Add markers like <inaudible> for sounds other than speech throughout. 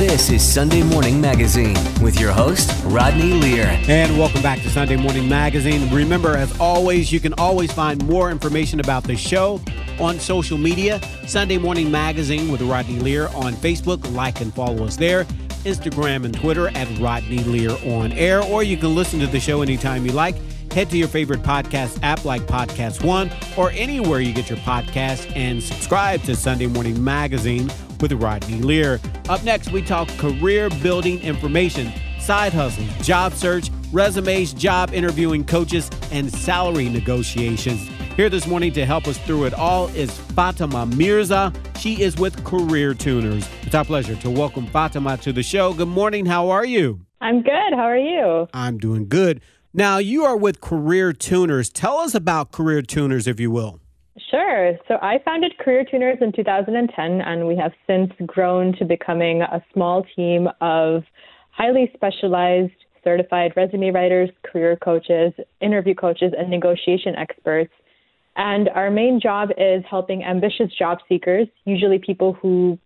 This is Sunday Morning Magazine with your host, Rodney Lear. And welcome back to Sunday Morning Magazine. Remember, as always, you can always find more information about the show on social media. Sunday Morning Magazine with Rodney Lear on Facebook. Like and follow us there. Instagram and Twitter at Rodney Lear on air. Or you can listen to the show anytime you like. Head to your favorite podcast app like Podcast One or anywhere you get your podcast and subscribe to Sunday Morning Magazine with Rodney Lear. Up next, we talk career building information, side hustles, job search, resumes, job interviewing coaches, and salary negotiations. Here this morning to help us through it all is Fatima Mirza. She is with Career Tuners. It's our pleasure to welcome Fatima to the show. Good morning. How are you? I'm good. How are you? I'm doing good. Now, you are with Career Tuners. Tell us about Career Tuners, if you will. Sure. So I founded Career Tuners in 2010, and we have since grown to becoming a small team of highly specialized certified resume writers, career coaches, interview coaches, and negotiation experts. And our main job is helping ambitious job seekers, usually people who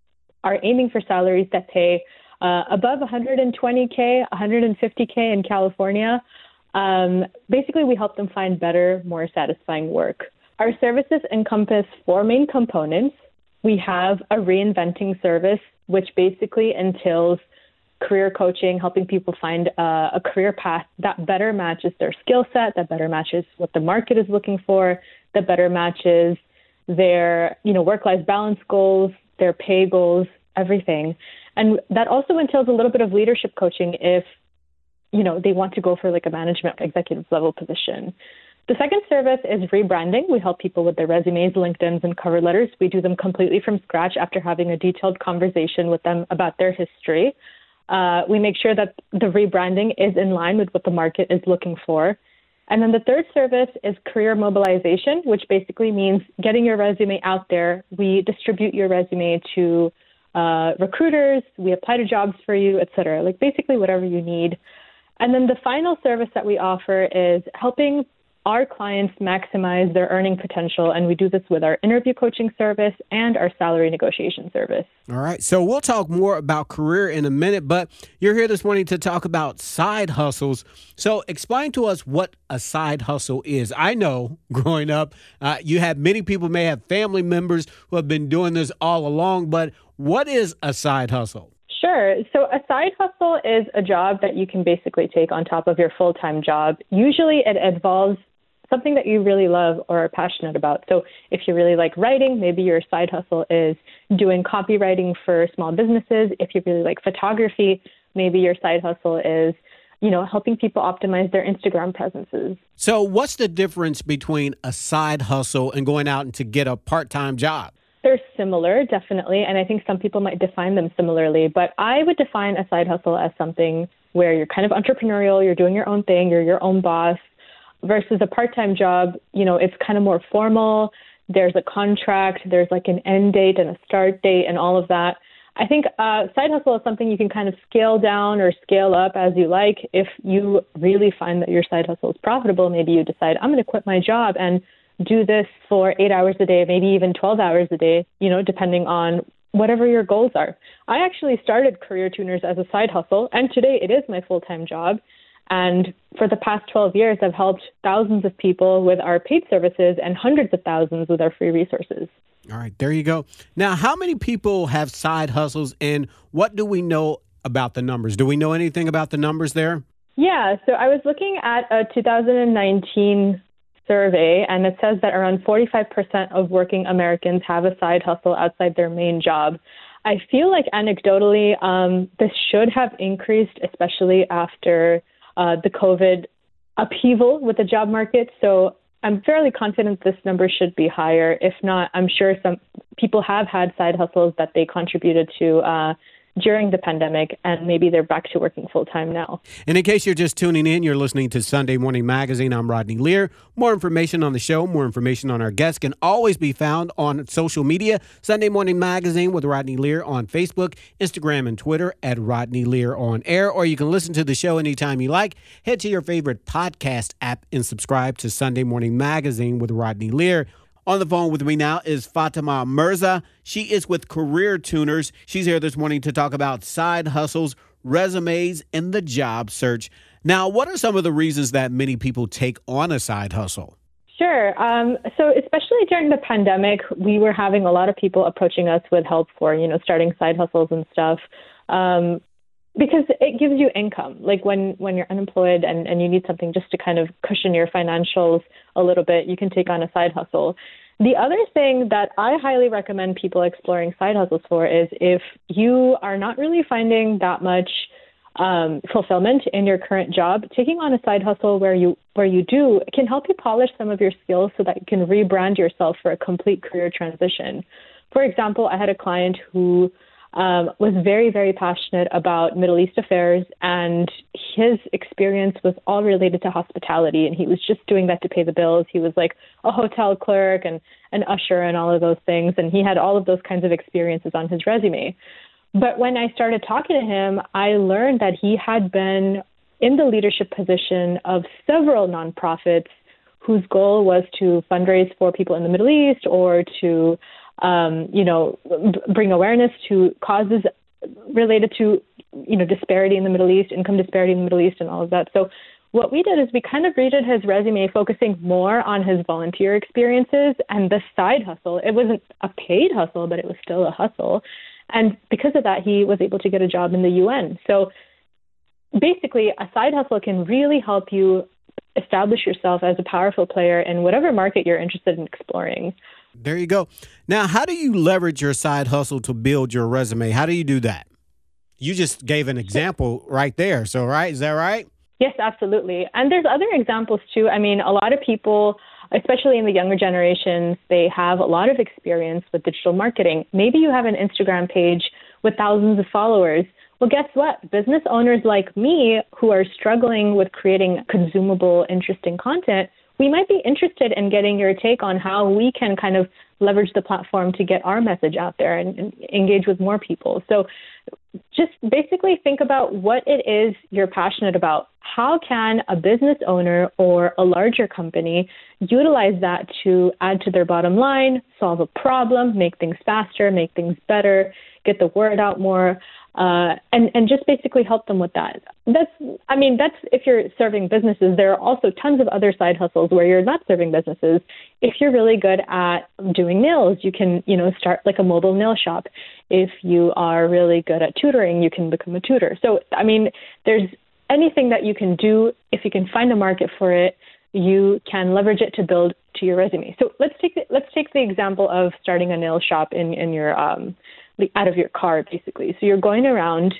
are aiming for salaries that pay uh, above 120K, 150K in California. Um, basically, we help them find better, more satisfying work. Our services encompass four main components. We have a reinventing service, which basically entails career coaching, helping people find a, a career path that better matches their skill set, that better matches what the market is looking for, that better matches their you know work-life balance goals, their pay goals, everything. And that also entails a little bit of leadership coaching if you know, they want to go for like a management executive level position. The second service is rebranding. We help people with their resumes, LinkedIn's, and cover letters. We do them completely from scratch after having a detailed conversation with them about their history. Uh, we make sure that the rebranding is in line with what the market is looking for. And then the third service is career mobilization, which basically means getting your resume out there. We distribute your resume to uh, recruiters, we apply to jobs for you, et cetera, like basically whatever you need. And then the final service that we offer is helping our clients maximize their earning potential, and we do this with our interview coaching service and our salary negotiation service. All right. So we'll talk more about career in a minute, but you're here this morning to talk about side hustles. So explain to us what a side hustle is. I know <laughs> growing up, uh, you have many people may have family members who have been doing this all along, but what is a side hustle? Sure. So a side hustle is a job that you can basically take on top of your full time job. Usually it involves something that you really love or are passionate about. So if you really like writing, maybe your side hustle is doing copywriting for small businesses. If you really like photography, maybe your side hustle is you know, helping people optimize their Instagram presences. So, what's the difference between a side hustle and going out and to get a part time job? They're similar, definitely, and I think some people might define them similarly, but I would define a side hustle as something where you're kind of entrepreneurial, you're doing your own thing, you're your own boss, versus a part time job, you know, it's kind of more formal. There's a contract, there's like an end date and a start date and all of that. I think uh, side hustle is something you can kind of scale down or scale up as you like. If you really find that your side hustle is profitable, maybe you decide, I'm going to quit my job and do this for eight hours a day, maybe even 12 hours a day, you know, depending on whatever your goals are. I actually started Career Tuners as a side hustle, and today it is my full time job. And for the past 12 years, I've helped thousands of people with our paid services and hundreds of thousands with our free resources. All right, there you go. Now, how many people have side hustles, and what do we know about the numbers? Do we know anything about the numbers there? Yeah, so I was looking at a 2019 survey, and it says that around 45% of working Americans have a side hustle outside their main job. I feel like anecdotally, um, this should have increased, especially after uh, the COVID upheaval with the job market. So I'm fairly confident this number should be higher. If not, I'm sure some people have had side hustles that they contributed to uh, during the pandemic, and maybe they're back to working full time now. And in case you're just tuning in, you're listening to Sunday Morning Magazine. I'm Rodney Lear. More information on the show, more information on our guests can always be found on social media. Sunday Morning Magazine with Rodney Lear on Facebook, Instagram, and Twitter at Rodney Lear on air. Or you can listen to the show anytime you like. Head to your favorite podcast app and subscribe to Sunday Morning Magazine with Rodney Lear On the phone with me now is Fatima Mirza. She is with Career Tuners. She's here this morning to talk about side hustles, resumes, and the job search. Now, what are some of the reasons that many people take on a side hustle? Sure. Um, so, especially during the pandemic, we were having a lot of people approaching us with help for, you know, starting side hustles and stuff. Um, because it gives you income. Like when when you're unemployed and and you need something just to kind of cushion your financials a little bit, you can take on a side hustle. The other thing that I highly recommend people exploring side hustles for is if you are not really finding that much um, fulfillment in your current job, taking on a side hustle where you where you do can help you polish some of your skills so that you can rebrand yourself for a complete career transition. For example, I had a client who um, was very, very passionate about Middle East affairs, and his experience was all related to hospitality. And he was just doing that to pay the bills. He was like a hotel clerk and an usher and all of those things, and he had all of those kinds of experiences on his resume. But when I started talking to him, I learned that he had been in the leadership position of several nonprofits whose goal was to fundraise for people in the Middle East or to um, you know, bring awareness to causes related to, you know, disparity in the Middle East, income disparity in the Middle East, and all of that. So what we did is we kind of redid his resume, focusing more on his volunteer experiences and the side hustle. It wasn't a paid hustle, but it was still a hustle. And because of that, he was able to get a job in the UN. So basically, a side hustle can really help you establish yourself as a powerful player in whatever market you're interested in exploring. There you go. Now, how do you leverage your side hustle to build your resume? How do you do that? You just gave an example right there. So, right? Is that right? Yes, absolutely. And there's other examples too. I mean, a lot of people, especially in the younger generations, they have a lot of experience with digital marketing. Maybe you have an Instagram page with thousands of followers. Well, guess what? Business owners like me who are struggling with creating consumable, interesting content we might be interested in getting your take on how we can kind of leverage the platform to get our message out there and, and, engage with more people. So just basically think about what it is you're passionate about. How can a business owner or a larger company utilize that to add to their bottom line, solve a problem, make things faster, make things better, get the word out more? uh, and and just basically help them with that. That's I mean that's if you're serving businesses. There are also tons of other side hustles where you're not serving businesses. If you're really good at doing nails, you can you know start like a mobile nail shop. If you are really good at tutoring, you can become a tutor. So I mean there's anything that you can do if you can find a market for it. You can leverage it to build to your resume. So let's take the, let's take the example of starting a nail shop in in your um, out of your car, basically. So you're going around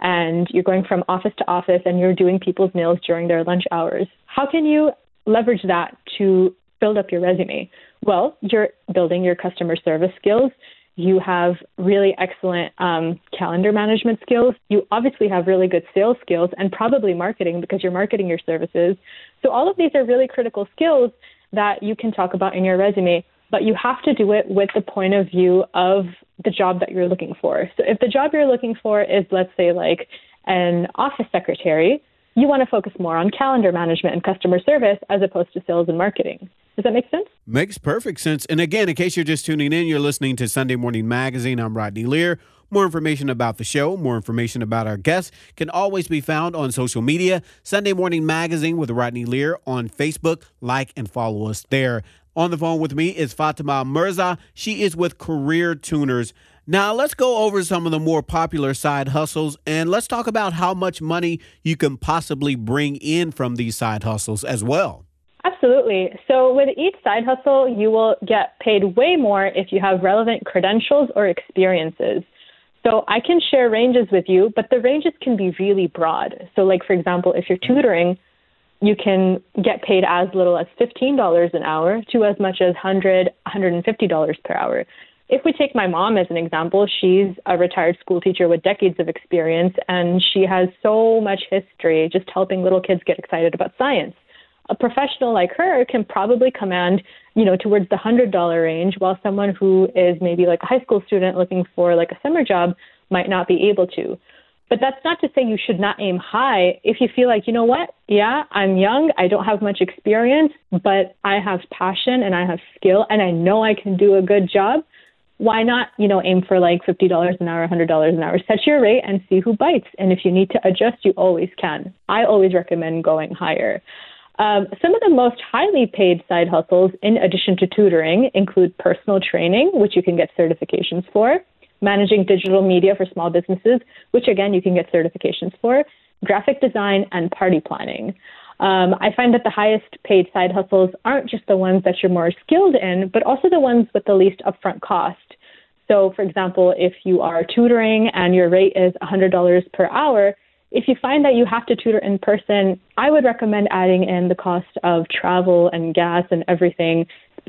and you're going from office to office and you're doing people's nails during their lunch hours. How can you leverage that to build up your resume? Well, you're building your customer service skills. You have really excellent um, calendar management skills. You obviously have really good sales skills and probably marketing because you're marketing your services. So, all of these are really critical skills that you can talk about in your resume but you have to do it with the point of view of the job that you're looking for. So if the job you're looking for is, let's say, like an office secretary, you want to focus more on calendar management and customer service as opposed to sales and marketing. Does that make sense? Makes perfect sense. And again, in case you're just tuning in, you're listening to Sunday Morning Magazine. I'm Rodney Lear. More information about the show, more information about our guests can always be found on social media. Sunday Morning Magazine with Rodney Lear on Facebook. Like and follow us there. On the phone with me is Fatima Mirza. She is with Career Tuners. Now, let's go over some of the more popular side hustles and let's talk about how much money you can possibly bring in from these side hustles as well. Absolutely. So, with each side hustle, you will get paid way more if you have relevant credentials or experiences. So, I can share ranges with you, but the ranges can be really broad. So, like, for example, if you're tutoring, you can get paid as little as $15 an hour to as much as $100, $150 per hour. If we take my mom as an example, she's a retired school teacher with decades of experience, and she has so much history just helping little kids get excited about science. A professional like her can probably command, you know, towards the hundred dollar range, while someone who is maybe like a high school student looking for like a summer job might not be able to. But that's not to say you should not aim high. If you feel like, you know what, yeah, I'm young, I don't have much experience, but I have passion and I have skill and I know I can do a good job, why not, you know, aim for like $50 an hour, $100 an hour? Set your rate and see who bites. And if you need to adjust, you always can. I always recommend going higher. Um, some of the most highly paid side hustles, in addition to tutoring, include personal training, which you can get certifications for, managing digital media for small businesses, which again you can get certifications for, graphic design, and party planning. Um, I find that the highest paid side hustles aren't just the ones that you're more skilled in, but also the ones with the least upfront cost. So, for example, if you are tutoring and your rate is $100 per hour, if you find that you have to tutor in person, I would recommend adding in the cost of travel and gas and everything,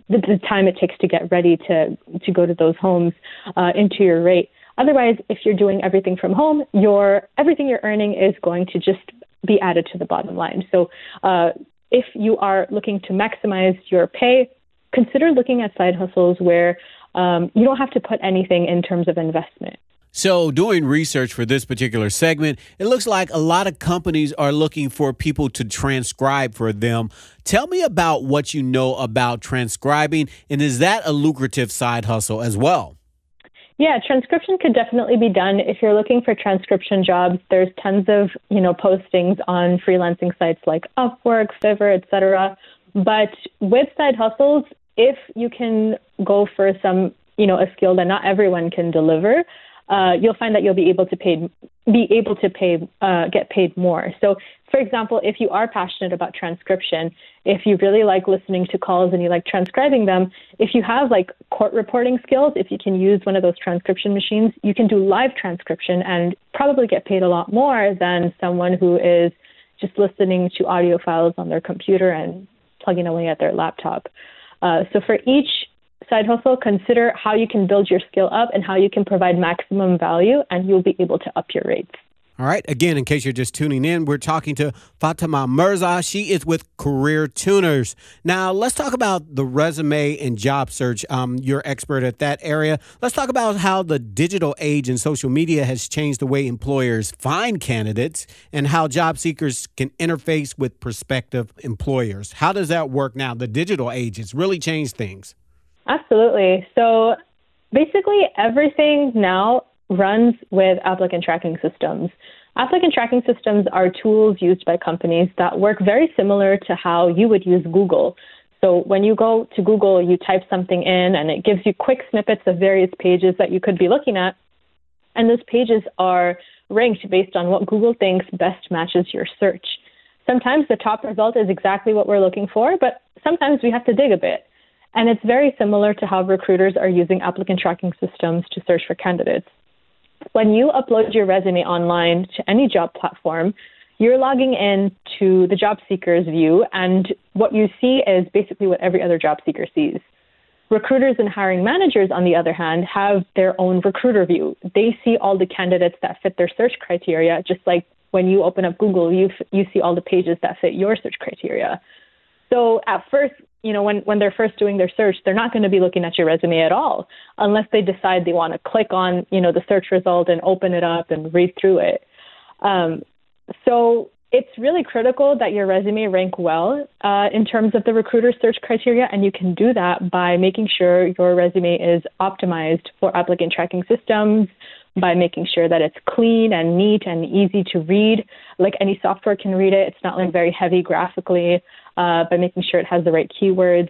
the, the time it takes to get ready to to go to those homes uh, into your rate. Otherwise, if you're doing everything from home, your everything you're earning is going to just be added to the bottom line. So, uh, if you are looking to maximize your pay, consider looking at side hustles where um, you don't have to put anything in terms of investment. So, doing research for this particular segment, it looks like a lot of companies are looking for people to transcribe for them. Tell me about what you know about transcribing, and is that a lucrative side hustle as well? Yeah, transcription could definitely be done. If you're looking for transcription jobs, there's tons of you know postings on freelancing sites like Upwork, Fiverr, etc. But with side hustles, if you can go for some you know a skill that not everyone can deliver, uh, you'll find that you'll be able to pay be able to pay uh, get paid more. So, for example, if you are passionate about transcription, if you really like listening to calls and you like transcribing them, if you have like court reporting skills, if you can use one of those transcription machines, you can do live transcription and probably get paid a lot more than someone who is just listening to audio files on their computer and plugging away at their laptop. Uh, so for each side hustle, consider how you can build your skill up and how you can provide maximum value, and you'll be able to up your rates. All right. Again, in case you're just tuning in, we're talking to Fatima Mirza. She is with Career Tuners. Now, let's talk about the resume and job search. Um, you're expert at that area. Let's talk about how the digital age and social media has changed the way employers find candidates and how job seekers can interface with prospective employers. How does that work now? The digital age has really changed things. Absolutely. So basically, everything now runs with applicant tracking systems. Applicant tracking systems are tools used by companies that work very similar to how you would use Google. So when you go to Google, you type something in and it gives you quick snippets of various pages that you could be looking at. And those pages are ranked based on what Google thinks best matches your search. Sometimes the top result is exactly what we're looking for, but sometimes we have to dig a bit. And it's very similar to how recruiters are using applicant tracking systems to search for candidates. When you upload your resume online to any job platform, you're logging in to the job seeker's view, and what you see is basically what every other job seeker sees. Recruiters and hiring managers, on the other hand, have their own recruiter view. They see all the candidates that fit their search criteria, just like when you open up Google, you, f- you see all the pages that fit your search criteria. So at first, you know, when, when they're first doing their search, they're not going to be looking at your resume at all unless they decide they want to click on, you know, the search result and open it up and read through it. Um, so it's really critical that your resume rank well uh, in terms of the recruiter search criteria, and you can do that by making sure your resume is optimized for applicant tracking systems, by making sure that it's clean and neat and easy to read, like any software can read it. It's not like very heavy graphically uh, by making sure it has the right keywords.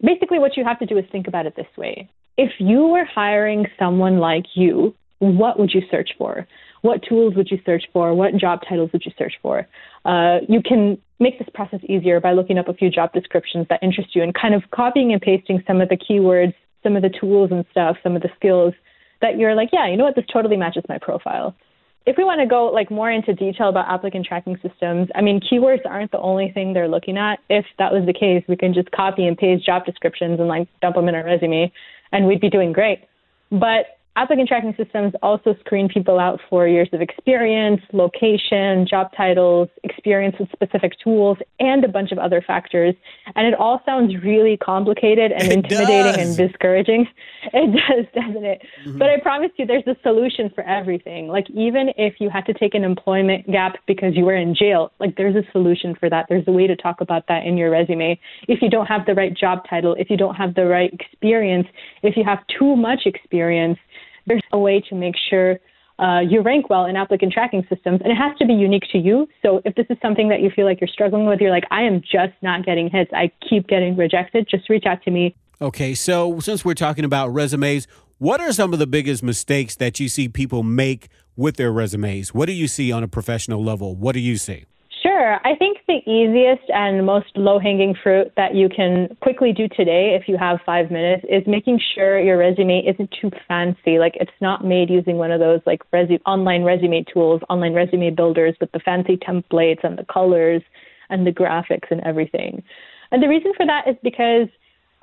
Basically, what you have to do is think about it this way. If you were hiring someone like you, what would you search for? What tools would you search for? What job titles would you search for? Uh, you can make this process easier by looking up a few job descriptions that interest you and kind of copying and pasting some of the keywords, some of the tools and stuff, some of the skills that you're like, yeah, you know what, this totally matches my profile if we want to go like more into detail about applicant tracking systems, I mean, keywords aren't the only thing they're looking at. If that was the case, we can just copy and paste job descriptions and like dump them in our resume, and we'd be doing great. But applicant tracking systems also screen people out for years of experience, location, job titles, experience with specific tools, and a bunch of other factors. And it all sounds really complicated and It intimidating does. and discouraging. <laughs> It does, doesn't it? Mm-hmm. But I promise you, there's a solution for everything. Like, even if you had to take an employment gap because you were in jail, like, there's a solution for that. There's a way to talk about that in your resume. If you don't have the right job title, if you don't have the right experience, if you have too much experience, there's a way to make sure uh, you rank well in applicant tracking systems, and it has to be unique to you. So if this is something that you feel like you're struggling with, you're like, I am just not getting hits, I keep getting rejected, just reach out to me. Okay, so since we're talking about resumes, what are some of the biggest mistakes that you see people make with their resumes? What do you see on a professional level? What do you see? Sure. I think the easiest and most low hanging fruit that you can quickly do today, if you have five minutes, is making sure your resume isn't too fancy. Like it's not made using one of those like resu- online resume tools, online resume builders with the fancy templates and the colors and the graphics and everything. And the reason for that is because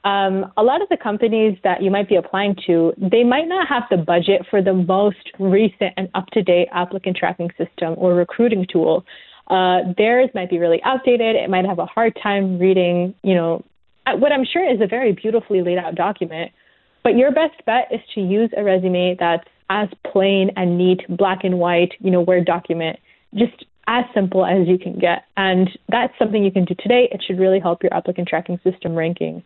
um, a lot of the companies that you might be applying to, they might not have the budget for the most recent and up to date applicant tracking system or recruiting tool. Uh, theirs might be really outdated. It might have a hard time reading, you know, what I'm sure is a very beautifully laid out document. But your best bet is to use a resume that's as plain and neat, black and white, you know, Word document, just as simple as you can get. And that's something you can do today. It should really help your applicant tracking system ranking.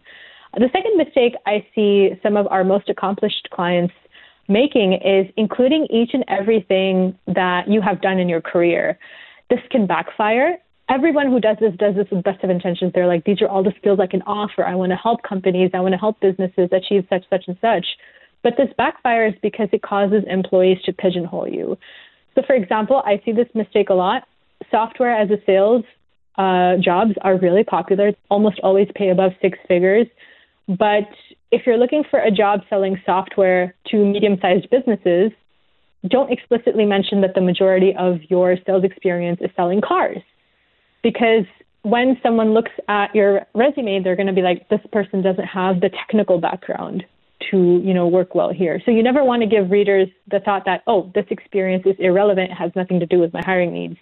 The second mistake I see some of our most accomplished clients making is including each and everything that you have done in your career. This can backfire. Everyone who does this does this with best of intentions. They're like, these are all the skills I can offer. I want to help companies. I want to help businesses achieve such, such, and such. But this backfires because it causes employees to pigeonhole you. So, for example, I see this mistake a lot. Software as a sales uh, jobs are really popular, almost always pay above six figures. But if you're looking for a job selling software to medium sized businesses, don't explicitly mention that the majority of your sales experience is selling cars. Because when someone looks at your resume, they're going to be like, this person doesn't have the technical background to, you know, work well here. So you never want to give readers the thought that, oh, this experience is irrelevant, it has nothing to do with my hiring needs.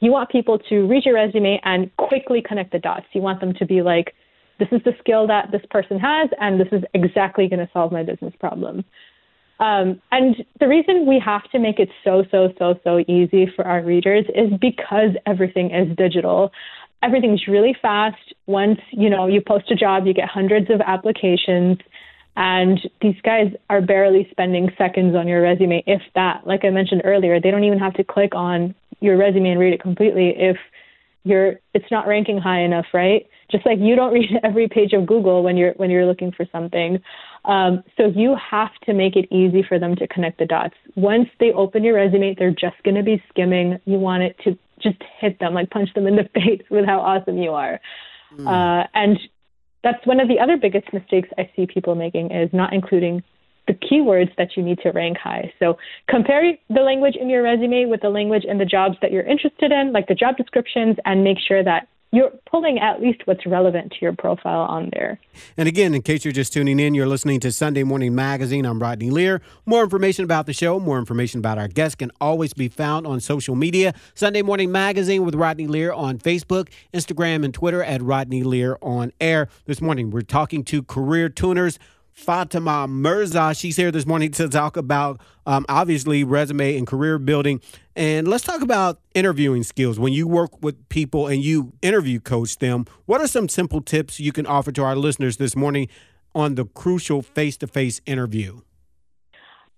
You want people to read your resume and quickly connect the dots. You want them to be like, this is the skill that this person has, and this is exactly going to solve my business problem. Um, and the reason we have to make it so, so, so, so easy for our readers is because everything is digital. Everything's really fast. Once, you know, you post a job, you get hundreds of applications. And these guys are barely spending seconds on your resume, if that. Like I mentioned earlier, they don't even have to click on your resume and read it completely if you're it's not ranking high enough, right? Just like you don't read <laughs> every page of Google when you're when you're looking for something. Um, so you have to make it easy for them to connect the dots. Once they open your resume, they're just going to be skimming. You want it to just hit them, like punch them in the <laughs> face with how awesome you are. Mm. Uh, and that's one of the other biggest mistakes I see people making is not including the keywords that you need to rank high. So compare the language in your resume with the language in the jobs that you're interested in, like the job descriptions, and make sure that you're pulling at least what's relevant to your profile on there. And again, in case you're just tuning in, you're listening to Sunday Morning Magazine. I'm Rodney Lear. More information about the show, more information about our guests can always be found on social media. Sunday Morning Magazine with Rodney Lear on Facebook, Instagram, and Twitter at Rodney Lear on air. This morning, we're talking to career tuners. Fatima Mirza. She's here this morning to talk about um, obviously resume and career building. And let's talk about interviewing skills. When you work with people and you interview coach them, what are some simple tips you can offer to our listeners this morning on the crucial face to face interview?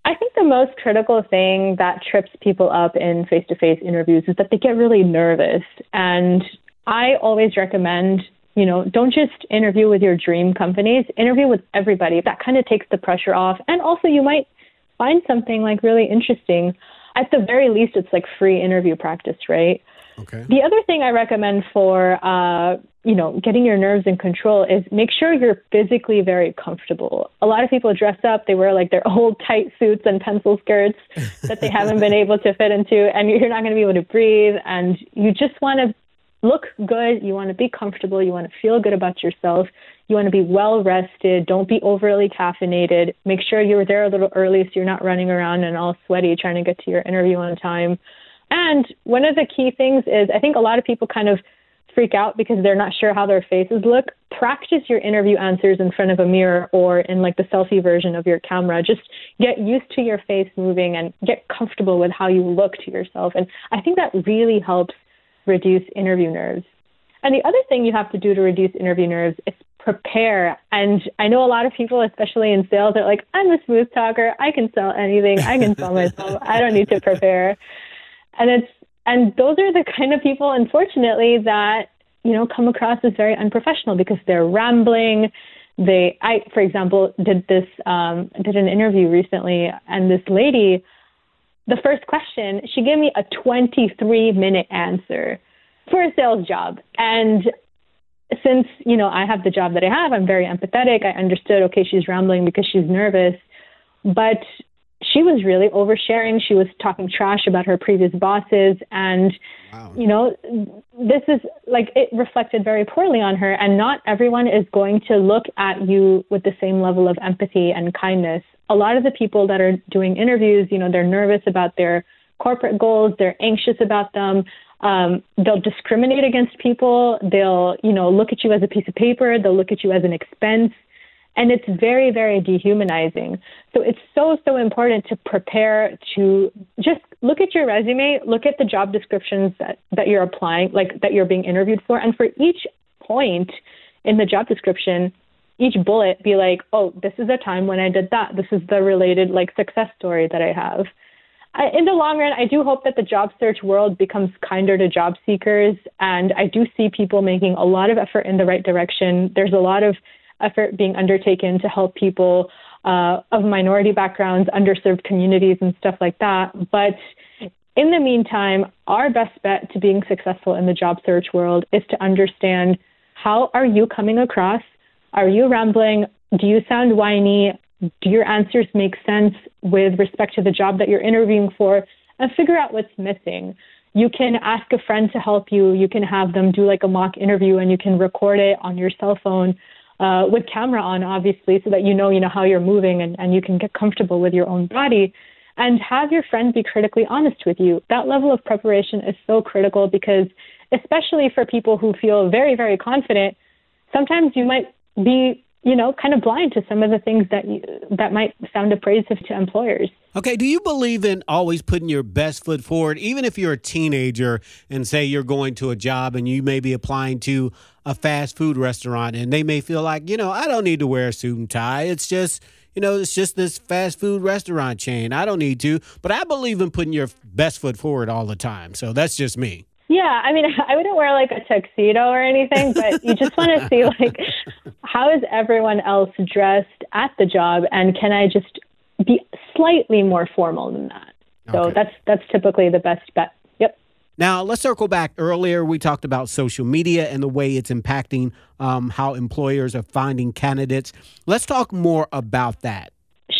I think the most critical thing that trips people up in face to face interviews is that they get really nervous. And I always recommend you know, don't just interview with your dream companies, interview with everybody. That kind of takes the pressure off. And also, you might find something like really interesting. At the very least, it's like free interview practice, right? Okay. The other thing I recommend for, uh, you know, getting your nerves in control is make sure you're physically very comfortable. A lot of people dress up, they wear like their <laughs> old tight suits and pencil skirts that they haven't been <laughs> able to fit into, and you're not going to be able to breathe. And you just want to look good, you want to be comfortable, you want to feel good about yourself, you want to be well rested, don't be overly caffeinated. Make sure you're there a little early so you're not running around and all sweaty trying to get to your interview on time. And one of the key things is I think a lot of people kind of freak out because they're not sure how their faces look. Practice your interview answers in front of a mirror or in like the selfie version of your camera. Just get used to your face moving and get comfortable with how you look to yourself. And I think that really helps reduce interview nerves. And the other thing you have to do to reduce interview nerves is prepare. And I know a lot of people, especially in sales, are like, I'm a smooth talker. I can sell anything. I can sell myself. I don't need to prepare. And it's and those are the kind of people, unfortunately, that you know come across as very unprofessional because they're rambling. They, I, for example, did this um, did an interview recently, and this lady, the first question, she gave me a 23 minute answer for a sales job, and since you know I have the job that I have, I'm very empathetic. I understood, okay, she's rambling because she's nervous, but she was really oversharing. She was talking trash about her previous bosses. And, wow. you know, this is like it reflected very poorly on her. And not everyone is going to look at you with the same level of empathy and kindness. A lot of the people that are doing interviews, you know, they're nervous about their corporate goals, they're anxious about them. Um, they'll discriminate against people. They'll, you know, look at you as a piece of paper. They'll look at you as an expense. And it's very, very dehumanizing. So it's so, so important to prepare to just look at your resume, look at the job descriptions that, that you're applying, like that you're being interviewed for. And for each point in the job description, each bullet be like, oh, this is a time when I did that. This is the related like success story that I have. I, in the long run, I do hope that the job search world becomes kinder to job seekers. And I do see people making a lot of effort in the right direction. There's a lot of effort being undertaken to help people uh, of minority backgrounds, underserved communities, and stuff like that. But in the meantime, our best bet to being successful in the job search world is to understand how are you coming across? Are you rambling? Do you sound whiny? Do your answers make sense with respect to the job that you're interviewing for? And figure out what's missing. You can ask a friend to help you. You can have them do like a mock interview and you can record it on your cell phone uh, with camera on, obviously, so that you know, you know how you're moving and, and you can get comfortable with your own body. And have your friend be critically honest with you. That level of preparation is so critical because, especially for people who feel very, very confident, sometimes you might be you know, kind of blind to some of the things that you, that might sound appraisive to employers. Okay, do you believe in always putting your best foot forward, even if you're a teenager and say you're going to a job and you may be applying to a fast food restaurant and they may feel like, you know, I don't need to wear a suit and tie. It's just, you know, it's just this fast food restaurant chain. I don't need to, but I believe in putting your best foot forward all the time. So that's just me. Yeah, I mean, <laughs> I wouldn't wear like a tuxedo or anything, but you just want to <laughs> see like how is everyone else dressed at the job, and can I just be slightly more formal than that? So okay. that's that's typically the best bet. Yep. Now let's circle back. Earlier, we talked about social media and the way it's impacting um, how employers are finding candidates. Let's talk more about that.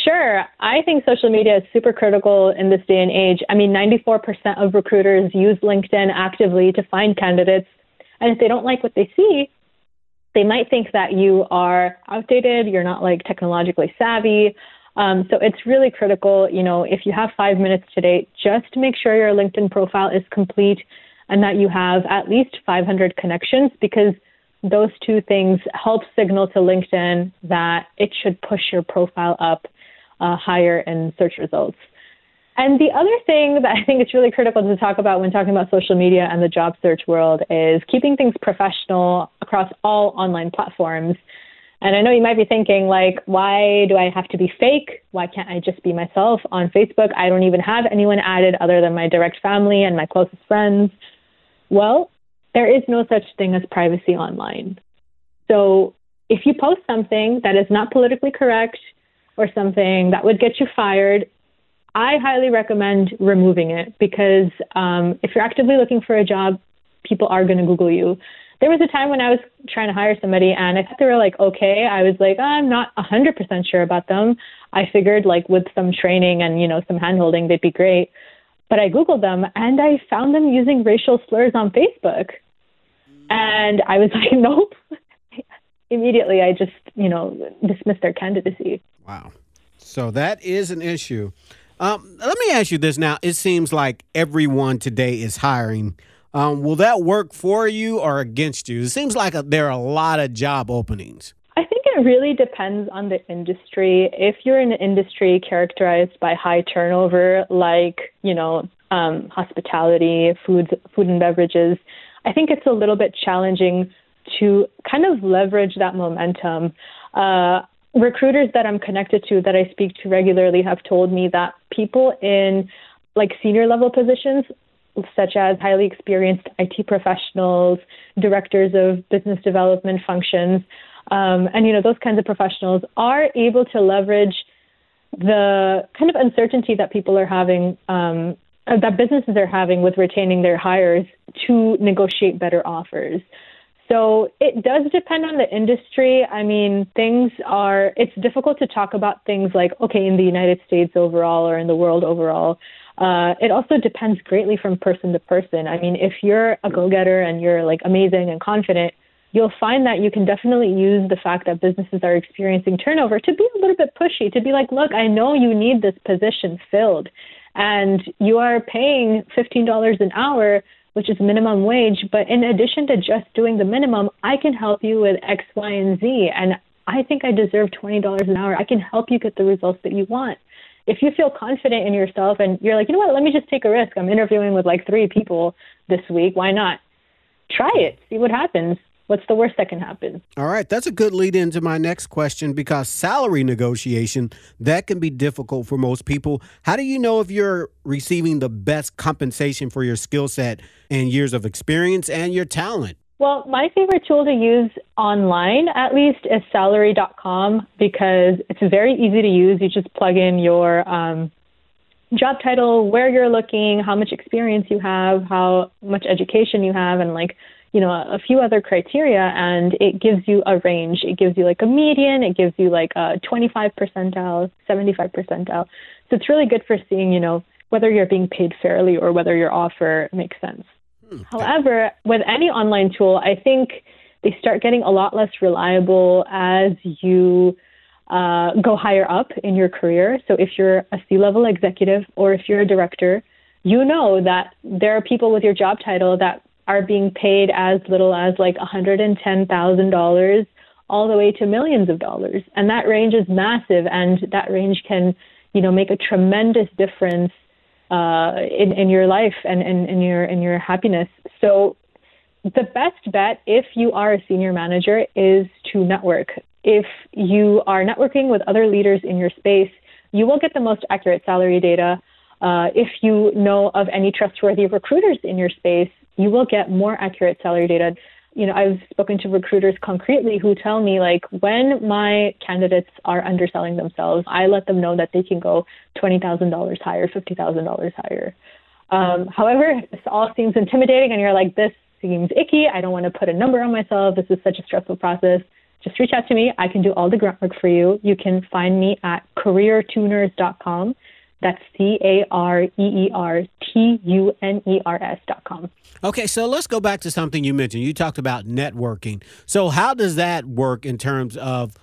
Sure. I think social media is super critical in this day and age. I mean, 94% of recruiters use LinkedIn actively to find candidates. And if they don't like what they see, they might think that you are outdated, you're not like technologically savvy. Um, so it's really critical, you know, if you have five minutes today, just make sure your LinkedIn profile is complete and that you have at least 500 connections because those two things help signal to LinkedIn that it should push your profile up uh, higher in search results. And the other thing that I think is really critical to talk about when talking about social media and the job search world is keeping things professional across all online platforms. And I know you might be thinking, like, why do I have to be fake? Why can't I just be myself on Facebook? I don't even have anyone added other than my direct family and my closest friends. Well, there is no such thing as privacy online. So if you post something that is not politically correct, or something that would get you fired, I highly recommend removing it because um, if you're actively looking for a job, people are going to Google you. There was a time when I was trying to hire somebody and I thought they were like okay. I was like, I'm not 100% sure about them. I figured like with some training and, you know, some handholding, they'd be great. But I Googled them and I found them using racial slurs on Facebook. And I was <laughs> like, nope. Immediately, I just, you know, dismissed their candidacy. Wow. So that is an issue. Um, let me ask you this now. It seems like everyone today is hiring. Um, will that work for you or against you? It seems like a, there are a lot of job openings. I think it really depends on the industry. If you're in an industry characterized by high turnover, like you know um, hospitality, foods, food and beverages, I think it's a little bit challenging to kind of leverage that momentum. Uh, recruiters that I'm connected to that I speak to regularly have told me that people in like senior level positions, such as highly experienced IT professionals, directors of business development functions, um, and you know those kinds of professionals are able to leverage the kind of uncertainty that people are having, um, that businesses are having with retaining their hires to negotiate better offers. So it does depend on the industry. I mean, things are, it's difficult to talk about things like, okay, in the United States overall or in the world overall. Uh, it also depends greatly from person to person. I mean, if you're a go getter and you're like amazing and confident, you'll find that you can definitely use the fact that businesses are experiencing turnover to be a little bit pushy, to be like, look, I know you need this position filled and you are paying $15 an hour which is minimum wage. But in addition to just doing the minimum, I can help you with X, Y, and Z. And I think I deserve $20 an hour. I can help you get the results that you want. If you feel confident in yourself and you're like, you know what, let me just take a risk. I'm interviewing with like three people this week. Why not? Try it, see what happens what's the worst that can happen? All right, that's a good lead into my next question because salary negotiation that can be difficult for most people. How do you know if you're receiving the best compensation for your skill set and years of experience and your talent? Well, my favorite tool to use online, at least, is salary.com because it's very easy to use. You just plug in your um, job title, where you're looking, how much experience you have, how much education you have, and like you know, a few other criteria and it gives you a range. It gives you like a median, it gives you like a 25 percentile, 75 percentile. So it's really good for seeing, you know, whether you're being paid fairly or whether your offer makes sense. Hmm. However, with any online tool, I think they start getting a lot less reliable as you uh, go higher up in your career. So if you're a C level executive or if you're a director, you know that there are people with your job title that are being paid as little as like $110,000 all the way to millions of dollars. And that range is massive, and that range can, you know, make a tremendous difference uh, in, in your life and in your in your happiness. So the best bet if you are a senior manager is to network. If you are networking with other leaders in your space, you will get the most accurate salary data. Uh, if you know of any trustworthy recruiters in your space, you will get more accurate salary data. You know, I've spoken to recruiters concretely who tell me like when my candidates are underselling themselves, I let them know that they can go twenty thousand dollars higher, fifty thousand dollars higher. Um, however, this all seems intimidating, and you're like, this seems icky. I don't want to put a number on myself. This is such a stressful process. Just reach out to me. I can do all the grunt work for you. You can find me at careertuners.com. That's C A R E E R T U N E R S dot com. Okay, so let's go back to something you mentioned. You talked about networking. So, how does that work in terms of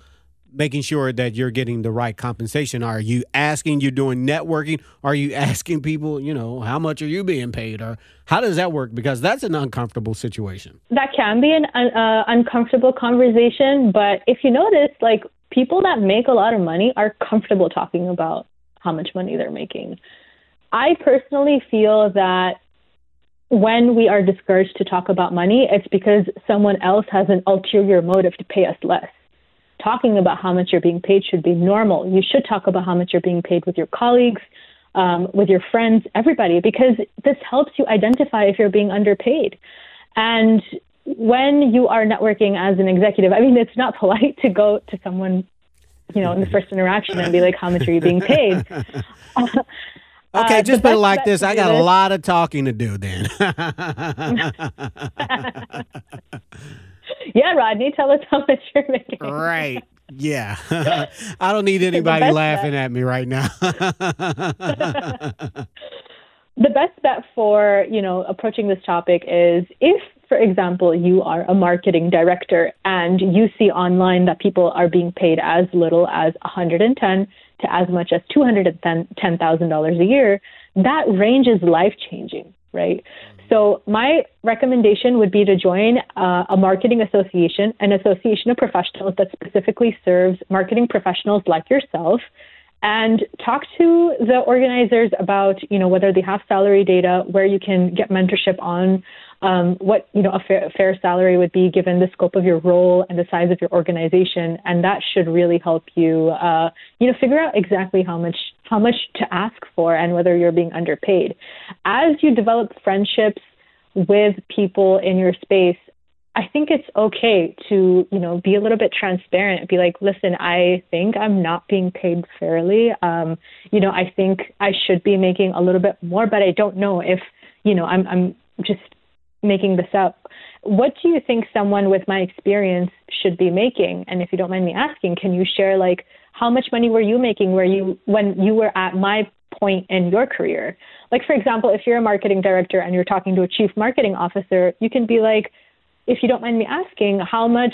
making sure that you're getting the right compensation? Are you asking, you're doing networking? Are you <laughs> asking people, you know, how much are you being paid? Or how does that work? Because that's an uncomfortable situation. That can be an uh, uncomfortable conversation. But if you notice, like, people that make a lot of money are comfortable talking about how much money they're making. I personally feel that when we are discouraged to talk about money, it's because someone else has an ulterior motive to pay us less. Talking about how much you're being paid should be normal. You should talk about how much you're being paid with your colleagues, um, with your friends, everybody, because this helps you identify if you're being underpaid. And when you are networking as an executive, I mean, it's not <laughs> polite to go to someone you know, in the first interaction and be like, how much are you being paid? <laughs> Okay, uh, just put it like this. I got this. a lot of talking to do then. <laughs> <laughs> yeah, Rodney, tell us how much you're making. Right. Yeah. I don't need anybody laughing bet. at me right now. the best bet for, you know, approaching this topic is if for example, you are a marketing director and you see online that people are being paid as little as 110 to as much as $210,000 a year, that range is life changing, right? So, my recommendation would be to join uh, a marketing association, an association of professionals that specifically serves marketing professionals like yourself and talk to the organizers about you know whether they have salary data where you can get mentorship on um, what you know a fair, fair, salary would be given the scope of your role and the size of your organization, and that should really help you uh, you know figure out exactly how much how much to ask for and whether you're being underpaid. As you develop friendships with people in your space, I think it's okay to, you know, be a little bit transparent. Be like, listen, I think I'm not being paid fairly. Um, you know, I think I should be making a little bit more, but I don't know if, you know, I'm I'm just making this up. What do you think someone with my experience should be making? And if you don't mind me asking, can you share like how much money were you making where you when you were at my point in your career? Like for example, if you're a marketing director and you're talking to a chief marketing officer, you can be like if you don't mind me asking, how much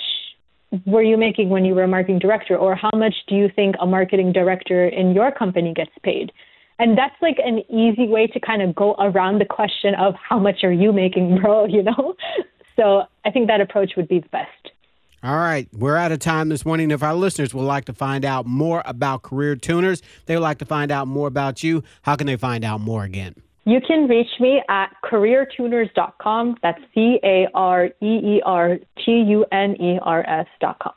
were you making when you were a marketing director, or how much do you think a marketing director in your company gets paid? And that's like an easy way to kind of go around the question of how much are you making, bro, <laughs> you know? So I think that approach would be the best. All right, we're out of time this morning. If our listeners would like to find out more about career tuners, they would like to find out more about you, how can they find out more again? You can reach me at careertuners.com. That's C A R E E R T U N E R S.com.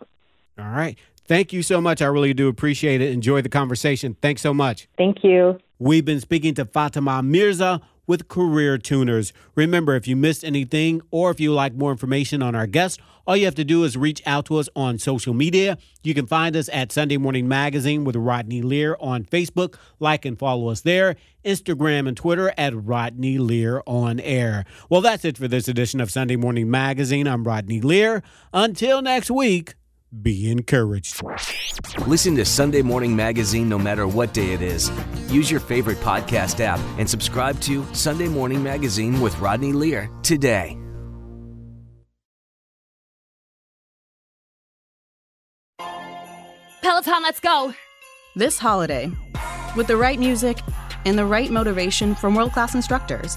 All right. Thank you so much. I really do appreciate it. Enjoy the conversation. Thanks so much. Thank you. We've been speaking to Fatima Mirza with Career Tuners. Remember, if you missed anything or if you like more information on our guests, all you have to do is reach out to us on social media. You can find us at Sunday Morning Magazine with Rodney Lear on Facebook. Like and follow us there. Instagram and Twitter at Rodney Lear on air. Well, that's it for this edition of Sunday Morning Magazine. I'm Rodney Lear. Until next week, be encouraged. Listen to Sunday Morning Magazine no matter what day it is. Use your favorite podcast app and subscribe to Sunday Morning Magazine with Rodney Lear today. Peloton, let's go! This holiday, with the right music and the right motivation from world class instructors,